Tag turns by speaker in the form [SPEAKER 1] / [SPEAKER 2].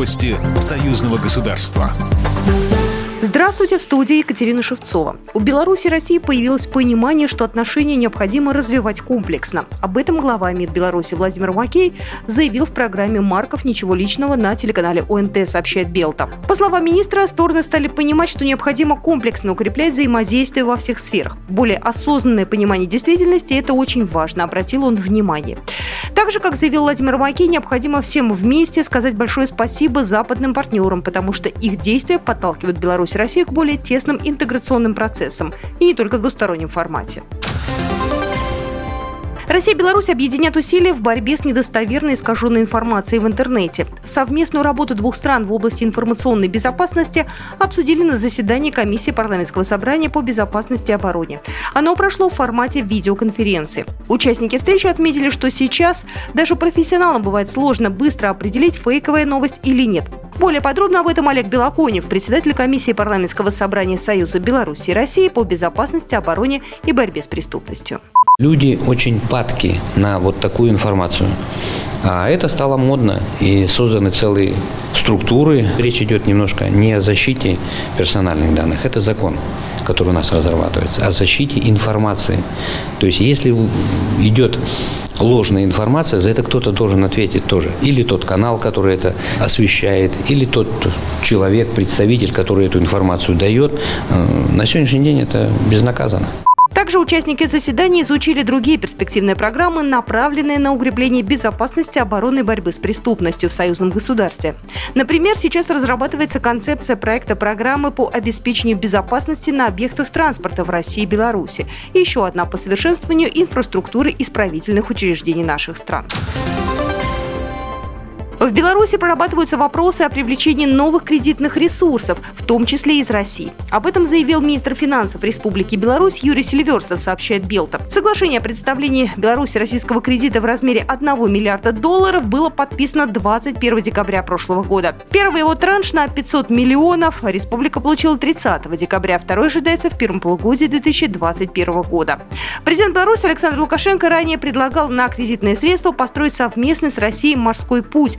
[SPEAKER 1] Новости союзного государства.
[SPEAKER 2] Здравствуйте, в студии Екатерина Шевцова. У Беларуси и России появилось понимание, что отношения необходимо развивать комплексно. Об этом глава МИД Беларуси Владимир Макей заявил в программе «Марков. Ничего личного» на телеканале ОНТ, сообщает Белта. По словам министра, стороны стали понимать, что необходимо комплексно укреплять взаимодействие во всех сферах. Более осознанное понимание действительности – это очень важно, обратил он внимание. Также, как заявил Владимир Макей, необходимо всем вместе сказать большое спасибо западным партнерам, потому что их действия подталкивают Беларусь и Россию к более тесным интеграционным процессам и не только в двустороннем формате. Россия и Беларусь объединят усилия в борьбе с недостоверной искаженной информацией в интернете. Совместную работу двух стран в области информационной безопасности обсудили на заседании комиссии парламентского собрания по безопасности и обороне. Оно прошло в формате видеоконференции. Участники встречи отметили, что сейчас даже профессионалам бывает сложно быстро определить, фейковая новость или нет. Более подробно об этом Олег Белоконев, председатель комиссии парламентского собрания Союза Беларуси и России по безопасности, обороне и борьбе с преступностью.
[SPEAKER 3] Люди очень падки на вот такую информацию. А это стало модно и созданы целые структуры. Речь идет немножко не о защите персональных данных, это закон, который у нас разрабатывается, о защите информации. То есть если идет ложная информация, за это кто-то должен ответить тоже. Или тот канал, который это освещает, или тот человек, представитель, который эту информацию дает. Э, на сегодняшний день это безнаказанно.
[SPEAKER 2] Также участники заседания изучили другие перспективные программы, направленные на укрепление безопасности, обороны борьбы с преступностью в союзном государстве. Например, сейчас разрабатывается концепция проекта программы по обеспечению безопасности на объектах транспорта в России и Беларуси. И еще одна по совершенствованию инфраструктуры исправительных учреждений наших стран. В Беларуси прорабатываются вопросы о привлечении новых кредитных ресурсов, в том числе из России. Об этом заявил министр финансов Республики Беларусь Юрий Сильверстов, сообщает Белта. Соглашение о представлении Беларуси российского кредита в размере 1 миллиарда долларов было подписано 21 декабря прошлого года. Первый его транш на 500 миллионов республика получила 30 декабря, второй ожидается в первом полугодии 2021 года. Президент Беларуси Александр Лукашенко ранее предлагал на кредитные средства построить совместный с Россией морской путь